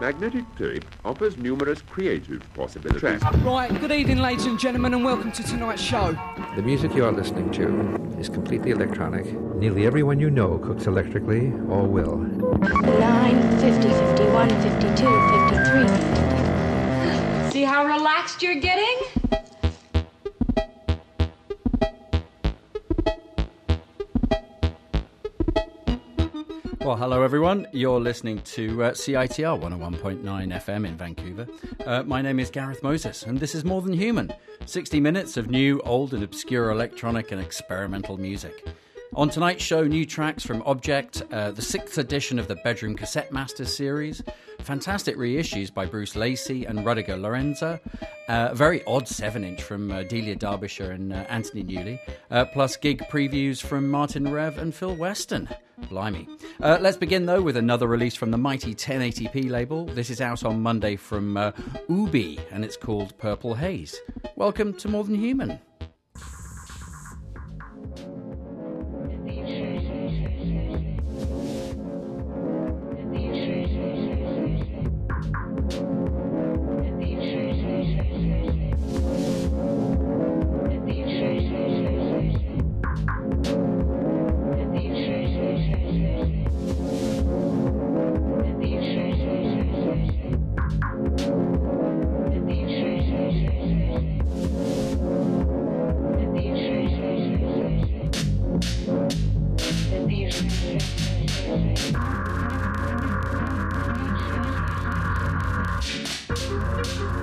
Magnetic tape offers numerous creative possibilities. Right, good evening, ladies and gentlemen, and welcome to tonight's show. The music you are listening to is completely electronic. Nearly everyone you know cooks electrically or will. 9, 50, 51, 52, 53, See how relaxed you're getting? Well, hello everyone. You're listening to uh, CITR 101.9 FM in Vancouver. Uh, my name is Gareth Moses, and this is More Than Human 60 minutes of new, old, and obscure electronic and experimental music. On tonight's show, new tracks from Objekt, uh, the sixth edition of the Bedroom Cassette Masters series, fantastic reissues by Bruce Lacey and Rudiger Lorenz, uh, a very odd 7 inch from uh, Delia Derbyshire and uh, Anthony Newley, uh, plus gig previews from Martin Rev and Phil Western. Blimey. Uh, let's begin though with another release from the mighty 1080p label. This is out on Monday from OOBE and it's called Purple Haze. Welcome to More Than Human.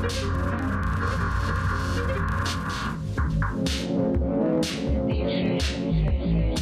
Thank you.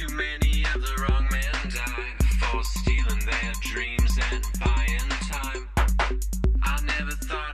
Too many of the wrong men die for stealing their dreams and buying time. I never thought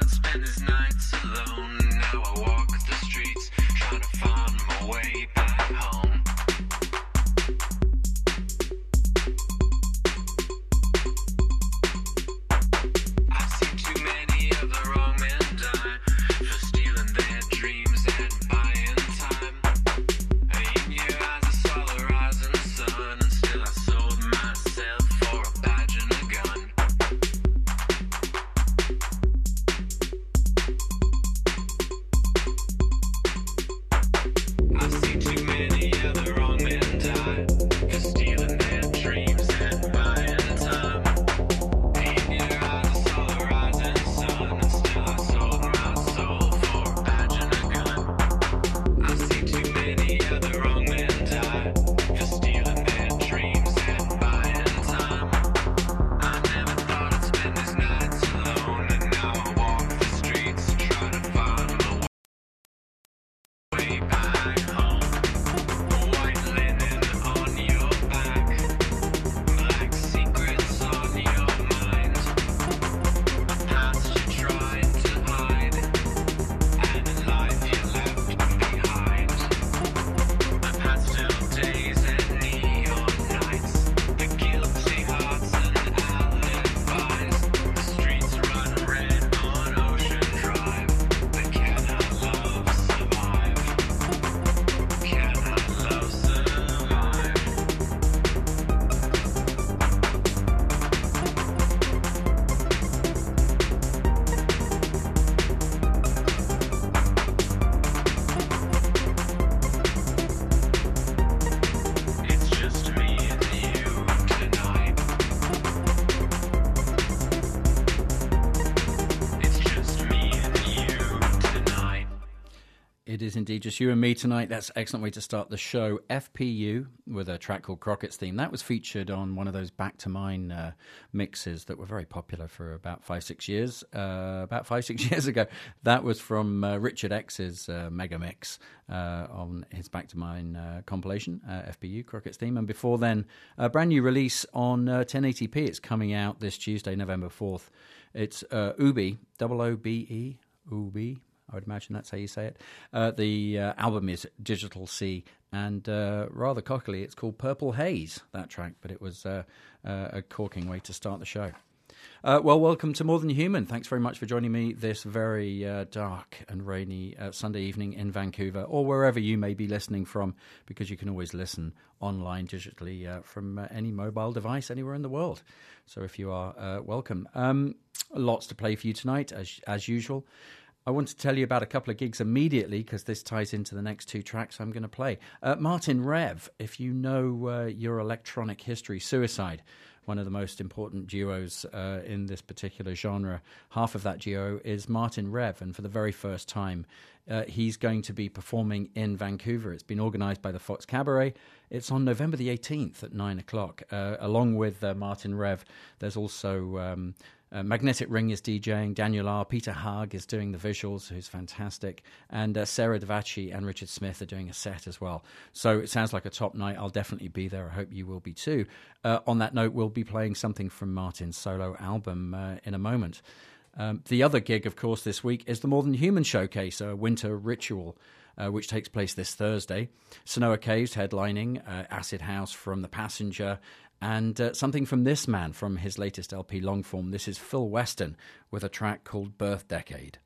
indeed just you and me tonight. That's an excellent way to start the show. FPU with a track called Crockett's Theme. That was featured on one of those Back to Mine uh, mixes that were very popular for about five, six years. Uh, about five, six years ago. That was from uh, Richard X's uh, mega mix uh, on his Back to Mine uh, compilation, FPU, Crockett's Theme. And before then, a brand new release on uh, 1080p. It's coming out this Tuesday, November 4th. It's OOBE, double O B E, OOBE. I would imagine that's how you say it. Uh, the uh, album is Digital Sea, and uh, rather cockily, it's called Purple Haze, that track, but it was uh, uh, a corking way to start the show. Uh, well, welcome to More Than Human. Thanks very much for joining me this very dark and rainy Sunday evening in Vancouver or wherever you may be listening from, because you can always listen online digitally from any mobile device anywhere in the world. So if you are, welcome. Um, lots to play for you tonight, as, as usual. I want to tell you about a couple of gigs immediately because this ties into the next two tracks I'm going to play. Uh, Martin Rev, if you know uh, your electronic history, Suicide, one of the most important duos uh, in this particular genre. Half of that duo is Martin Rev, and for the very first time, uh, he's going to be performing in Vancouver. It's been organised by the Fox Cabaret. It's on November the 18th at 9 o'clock. Uh, along with uh, Martin Rev, there's also um, uh, Magnetic Ring is DJing, Daniel R. Peter Haag is doing the visuals, who's fantastic, and uh, Sarah Davachi and Richard Smith are doing a set as well. So it sounds like a top night. I'll definitely be there. I hope you will be too. Uh, on that note, we'll be playing something from Martin's solo album uh, in a moment. Um, the other gig, of course, this week is the More Than Human Showcase, a winter ritual. Uh, which takes place this Thursday. Sonoa Caves headlining, uh, Acid House from The Passenger, and uh, something from this man from his latest LP Longform. This is Phil Western with a track called Birth Decade.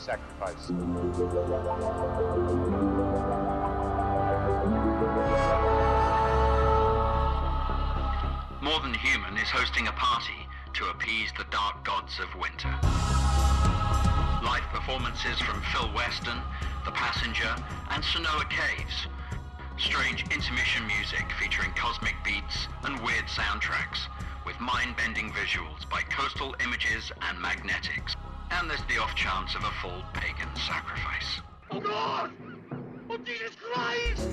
Sacrifice. More Than Human is hosting a party to appease the dark gods of winter. Live performances from Phil Western, The Passenger, and Sonoa Caves. Strange intermission music featuring cosmic beats and weird soundtracks with mind-bending visuals by Coastal Images and Magnetics. And there's the off chance of a full pagan sacrifice. Oh God! Oh Jesus Christ!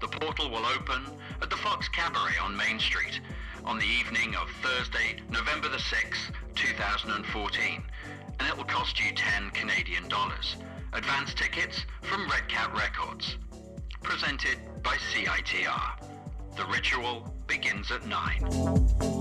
The portal will open at the Fox Cabaret on Main Street on the evening of Thursday, November the 6th, 2014, and it will cost you 10 Canadian dollars. Advance tickets from Red Cat Records. Presented by CITR. The ritual begins at 9.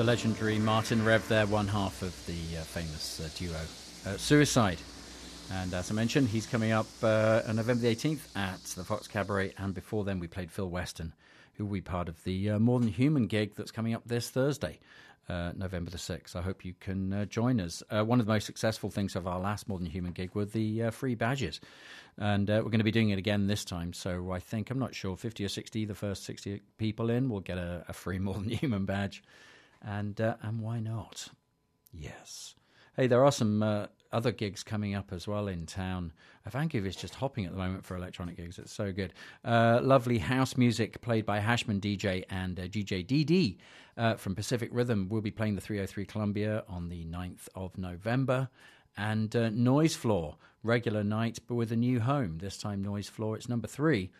The legendary Martin Rev, there, one half of the uh, famous uh, duo uh, Suicide. And as I mentioned, he's coming up uh, on November the 18th at the Fox Cabaret. And before then, we played Phil Western, who will be part of the uh, More Than Human gig that's coming up this Thursday, uh, November the 6th. I hope you can uh, join us. Uh, one of the most successful things of our last More Than Human gig were the free badges. And we're going to be doing it again this time. So I think, I'm not sure, 50 or 60, the first 60 people in will get a, a free More Than Human badge. And, uh, and why not? Yes. Hey, there are some uh, other gigs coming up as well in town. Uh, Vancouver is just hopping at the moment for electronic gigs. It's so good. Uh, lovely house music played by Hashman DJ and uh, DJ DD uh, from Pacific Rhythm. We'll be playing the 303 Columbia on the 9th of November. And uh, Noise Floor, regular night, but with a new home. This time, Noise Floor, it's number three.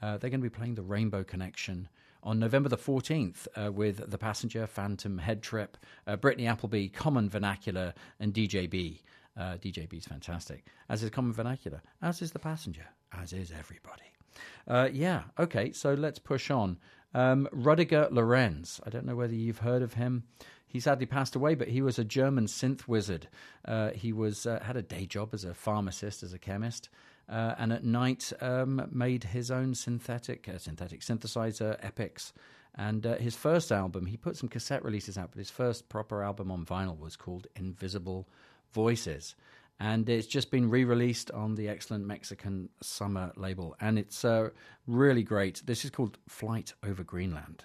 Uh, they're going to be playing the Rainbow Connection on November the 14th uh, with The Passenger, Phantom, Head Trip, uh, Brittany Appleby, Common Vernacular, and DJB. Uh, DJB's fantastic, as is Common Vernacular, as is The Passenger, as is everybody. Uh, yeah, okay, so let's push on. Um, Rudiger Lorenz, I don't know whether you've heard of him. He sadly passed away, but he was a German synth wizard. Uh, he was uh, had a day job as a pharmacist, as a chemist, uh, and at night um, made his own synthetic uh, synthetic synthesizer epics. And uh, his first album, he put some cassette releases out, but his first proper album on vinyl was called Invisible Voices. And it's just been re released on the excellent Mexican Summer label. And it's uh, really great. This is called Flight Over Greenland.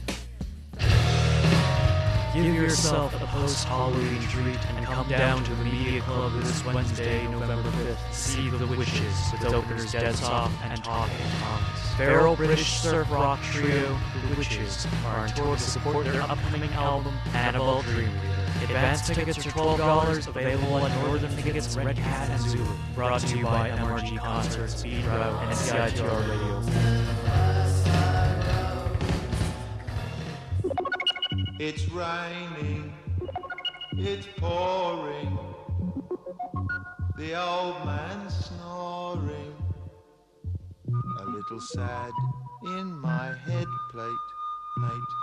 Give yourself a post-Halloween treat and come down to the Media Club this Wednesday, November 5th to see The Wytches with openers Dead Soft and Talking Thomas. Feral British surf rock trio, The Wytches, are on tour to support their upcoming album, Annabel Dream Reader. Advance tickets are $12, available at Northern Tickets, Red Cat, and Zulu. Brought to you by MRG Concerts, Speed Route, and CITR Radio. It's raining, it's pouring, the old man's snoring. A little sad in my head plate, mate.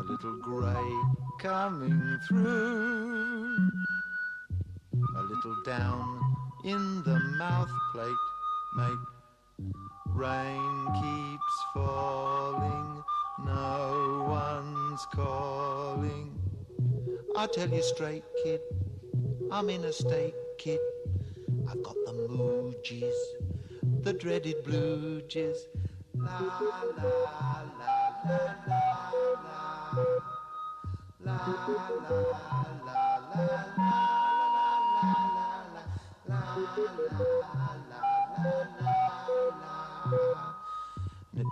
A little grey coming through. A little down in the mouth plate, mate. Rain keeps falling, no one's calling. I tell you straight, kid, I'm in a state, kid. I've got the mooges, the dreaded blue jizz. La la la la la la la la la la And it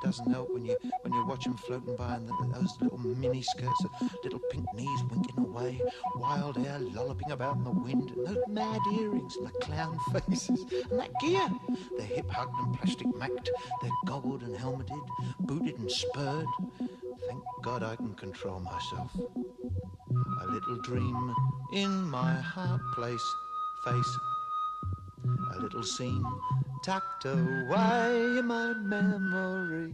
doesn't help when you when you watch them floating by in the, those little mini skirts, little pink knees winking away, wild hair lolloping about in the wind, and those mad earrings and the clown faces, and that gear. They're hip hugged and plastic macked, they're goggled and helmeted, booted and spurred. Thank God I can control myself. A little dream in my heart place, face. A little scene tucked away in my memory.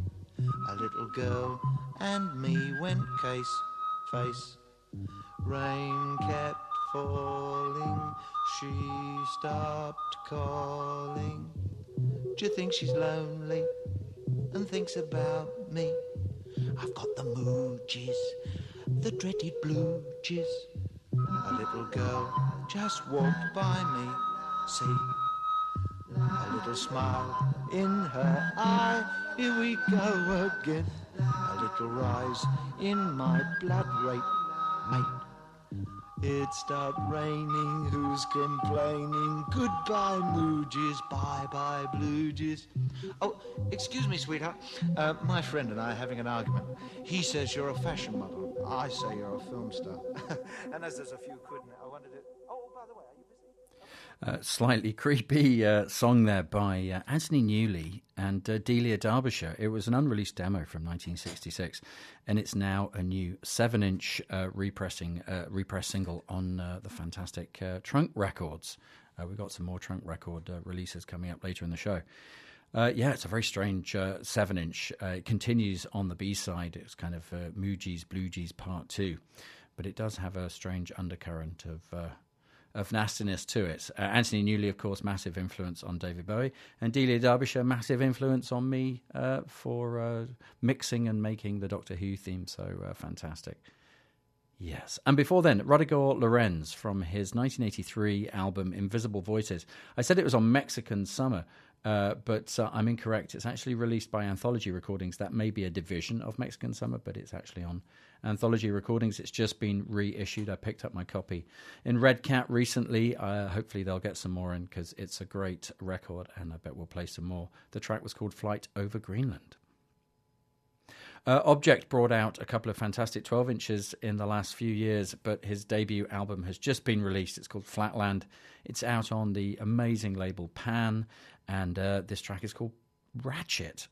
A little girl and me went case face. Rain kept falling, she stopped calling. Do you think she's lonely and thinks about me? I've got the mooges, the dreaded blue jizz. A little girl just walked by me, see. A smile in her eye, here we go again. A little rise in my blood rate, mate. It stopped raining, who's complaining? Goodbye, mooges, bye bye, blue jeans. Oh, excuse me, sweetheart. Uh, my friend and I are having an argument. He says you're a fashion model. I say you're a film star. and as there's a few quid I wanted to. Oh, by the way, are you busy? Uh, slightly creepy uh, song there by uh, Anthony Newley and uh, Delia Derbyshire. It was an unreleased demo from 1966, and it's now a new seven-inch uh, repressing repress single on the fantastic Trunk Records. We've got some more Trunk Record releases coming up later in the show. Uh, yeah, it's a very strange uh, seven inch. Uh, it continues on the B side. It's kind of uh, Moogies, Bloogies Part Two, but it does have a strange undercurrent of of nastiness to it. Uh, Anthony Newley, of course, massive influence on David Bowie, and Delia Derbyshire, massive influence on me uh, for uh, mixing and making the Doctor Who theme so uh, fantastic. Yes. And before then, Rudiger Lorenz from his 1983 album Invisible Voices. I said it was on Mexican Summer, uh, but uh, I'm incorrect. It's actually released by Anthology Recordings. That may be a division of Mexican Summer, but it's actually on Anthology Recordings. It's just been reissued. I picked up my copy in Red Cat recently. Uh, hopefully, they'll get some more in because it's a great record, and I bet we'll play some more. The track was called Flight Over Greenland. Uh, Objekt brought out a couple of fantastic 12 inches in the last few years, but his debut album has just been released. It's called Flatland. It's out on the amazing label Pan, and uh, this track is called Ratchet.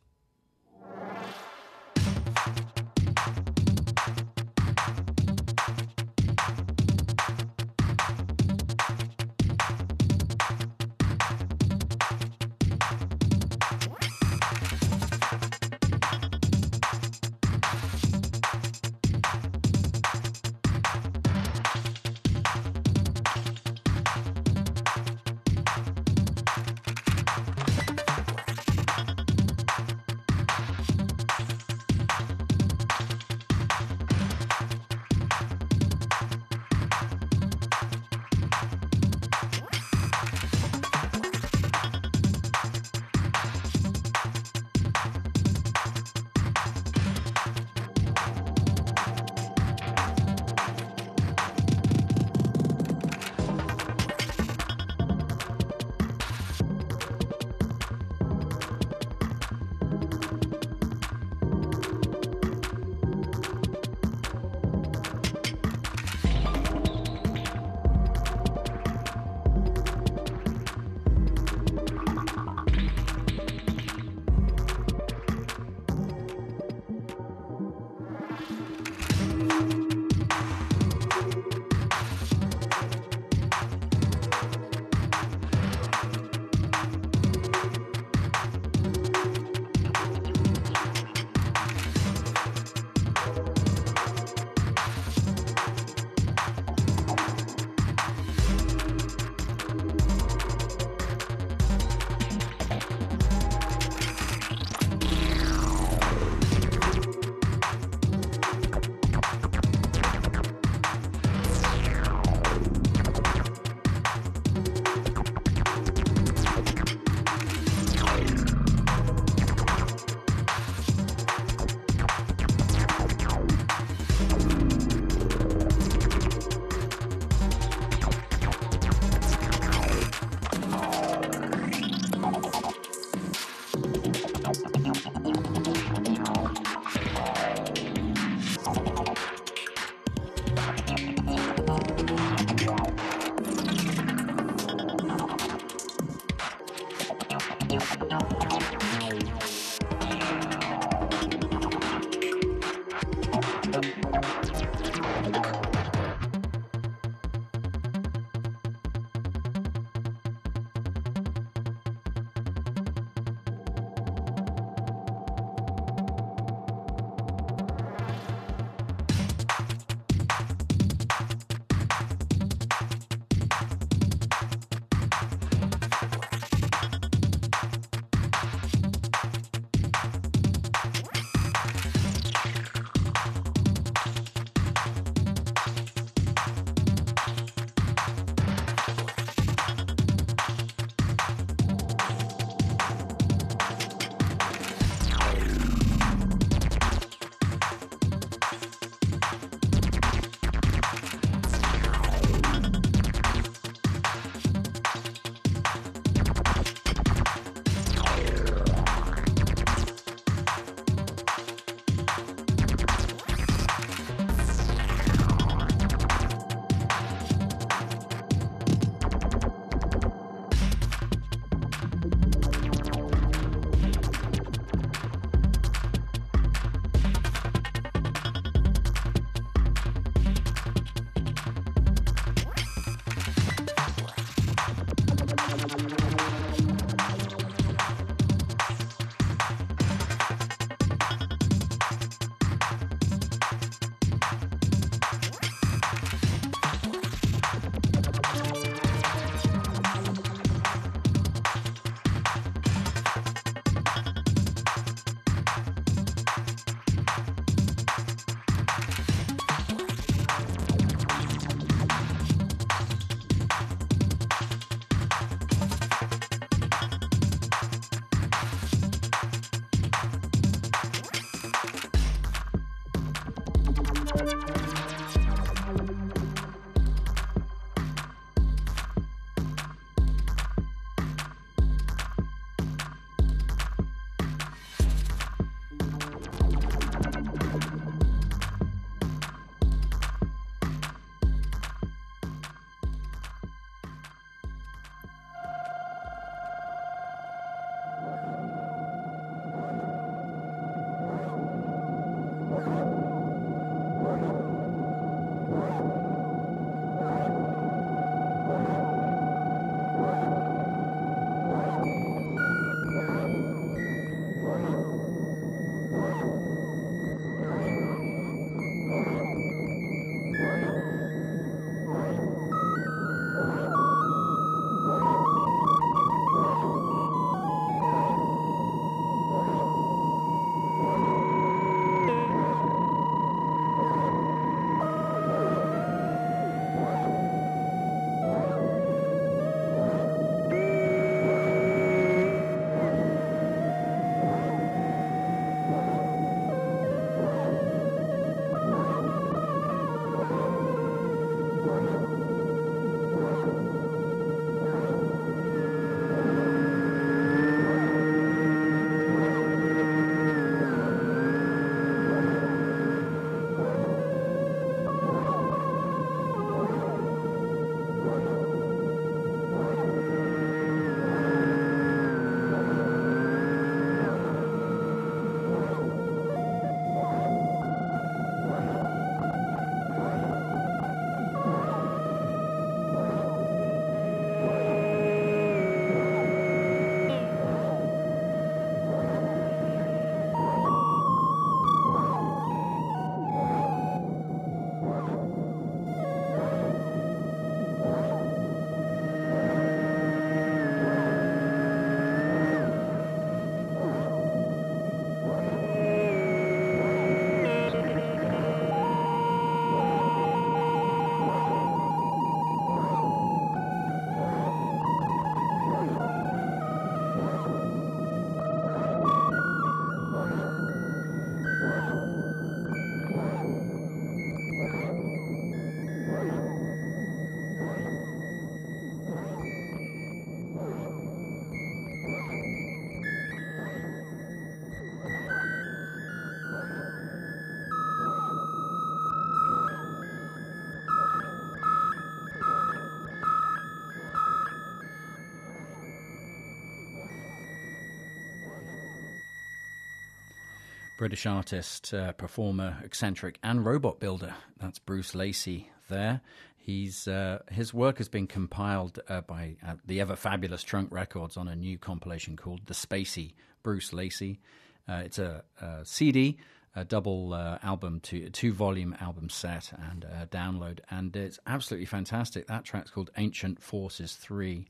British artist, uh, performer, eccentric, and robot builder. That's Bruce Lacey there. He's uh, his work has been compiled uh, by uh, the ever fabulous Trunk Records on a new compilation called The Spacey Bruce Lacey. Uh, it's a, a CD, a double uh, album, two, two volume album set, and download, and it's absolutely fantastic. That track's called Ancient Forces Three.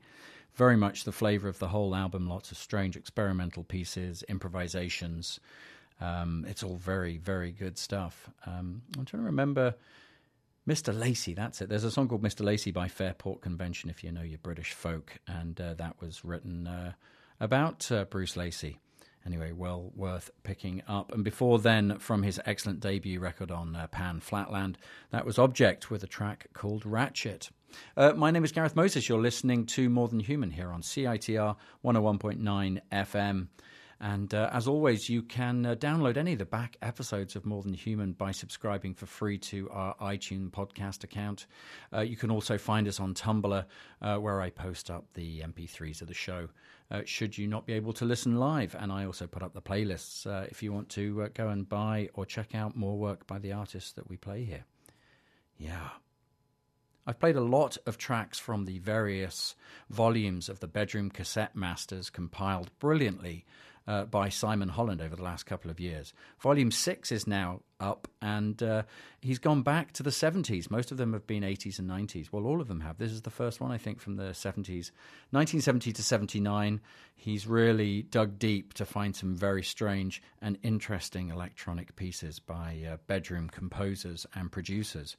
Very much the flavour of the whole album. Lots of strange experimental pieces, improvisations. Um, it's all very, very good stuff. Um, I'm trying to remember Mr. Lacey, that's it. There's a song called Mr. Lacey by Fairport Convention, if you know your British folk, and uh, that was written uh, about uh, Bruce Lacey. Anyway, well worth picking up. And before then, from his excellent debut record on uh, Pan Flatland, that was Objekt with a track called Ratchet. Uh, my name is Gareth Moses. You're listening to More Than Human here on CITR 101.9 FM. And uh, as always, you can uh, download any of the back episodes of More Than Human by subscribing for free to our iTunes podcast account. Uh, you can also find us on Tumblr, uh, where I post up the MP3s of the show. Uh, should you not be able to listen live, and I also put up the playlists uh, if you want to go and buy or check out more work by the artists that we play here. Yeah. I've played a lot of tracks from the various volumes of the Bedroom Cassette Masters compiled brilliantly uh, by Simon Holland over the last couple of years. Volume 6 is now up, and uh, he's gone back to the 70s. Most of them have been 80s and 90s. Well, all of them have. This is the first one, I think, from the 70s. 1970 to 79, he's really dug deep to find some very strange and interesting electronic pieces by uh, bedroom composers and producers.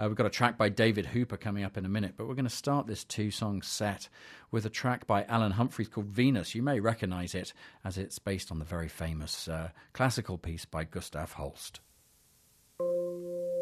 Uh, we've got a track by David Hooper coming up in a minute, but we're going to start this two song set with a track by Alan Humphreys called Venus. You may recognize it as it's based on the very famous uh, classical piece by Gustav Holst. Thank you.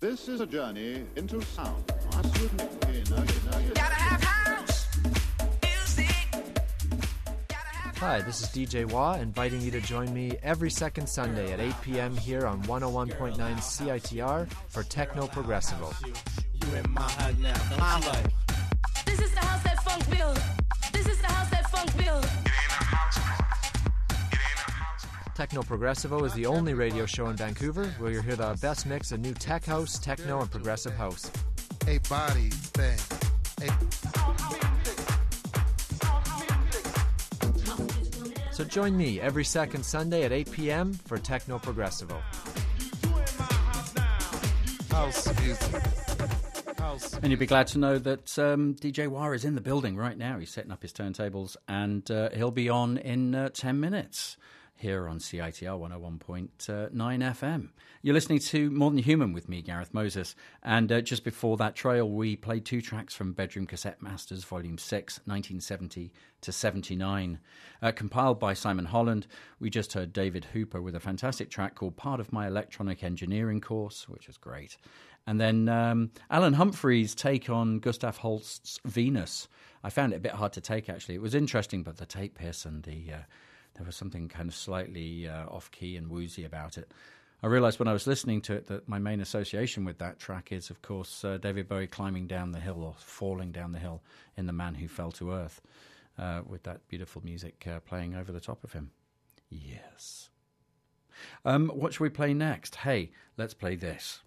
This is a journey into sound. Hi, this is DJ Wah, inviting you to join me every second Sunday at 8 p.m. here on 101.9 CITR for Techno Progressivo. Techno Progressivo is the only radio show in Vancouver where you'll hear the best mix of new tech house, techno, and progressive house. A body thing. So join me every second Sunday at 8 p.m. for Techno Progressivo. House music. House. And you'd be glad to know that um, DJ Wire is in the building right now. He's setting up his turntables and uh, he'll be on in uh, 10 minutes here on CITR 101.9 FM. You're listening to More Than Human with me, Gareth Moses. And uh, just before that trail, we played two tracks from Bedroom Cassette Masters, Volume 6, 1970 to 79. Uh, compiled by Simon Holland, we just heard David Hooper with a fantastic track called Part of My Electronic Engineering Course, which is great. And then um, Alan Humphrey's take on Gustav Holst's Venus. I found it a bit hard to take, actually. It was interesting, but the tape hiss and the. Uh, there was something kind of slightly uh, off key and woozy about it. I realized when I was listening to it that my main association with that track is, of course, uh, David Bowie climbing down the hill or falling down the hill in The Man Who Fell to Earth uh, with that beautiful music uh, playing over the top of him. Yes. Um, what should we play next? Hey, let's play this.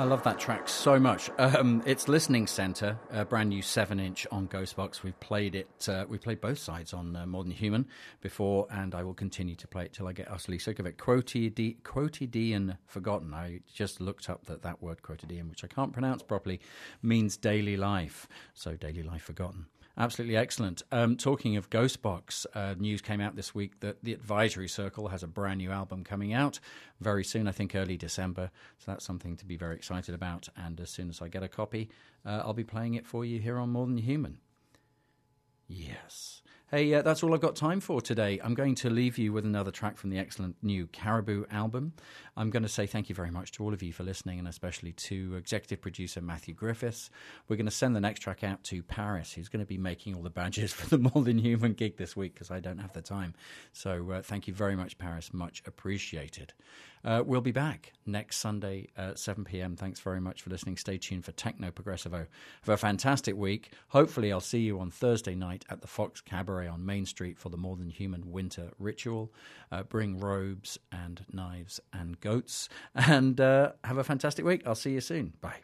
I love that track so much. Um, it's Listening Center, a brand new seven-inch on Ghostbox. We've played it. Uh, we played both sides on uh, More Than Human before, and I will continue to play it till I get utterly sick of it. Quotidian, quotidian forgotten. I just looked up that that word quotidian, which I can't pronounce properly, means daily life. So daily life forgotten. Absolutely excellent. Um, talking of Ghostbox, uh, news came out this week that the Advisory Circle has a brand new album coming out very soon, I think early December. So that's something to be very excited about. And as soon as I get a copy, uh, I'll be playing it for you here on More Than Human. Yes. Hey, uh, that's all I've got time for today. I'm going to leave you with another track from the excellent new Caribou album. I'm going to say thank you very much to all of you for listening, and especially to executive producer Matthew Griffiths. We're going to send the next track out to Paris, who's going to be making all the badges for the More Than Human gig this week because I don't have the time. So uh, thank you very much, Paris. Much appreciated. Uh, we'll be back next Sunday at 7 p.m. Thanks very much for listening. Stay tuned for Techno Progressivo. Have a fantastic week. Hopefully, I'll see you on Thursday night at the Fox Cabaret on Main Street for the More Than Human Winter Ritual. Uh, bring robes and knives and goats. And uh, have a fantastic week. I'll see you soon. Bye.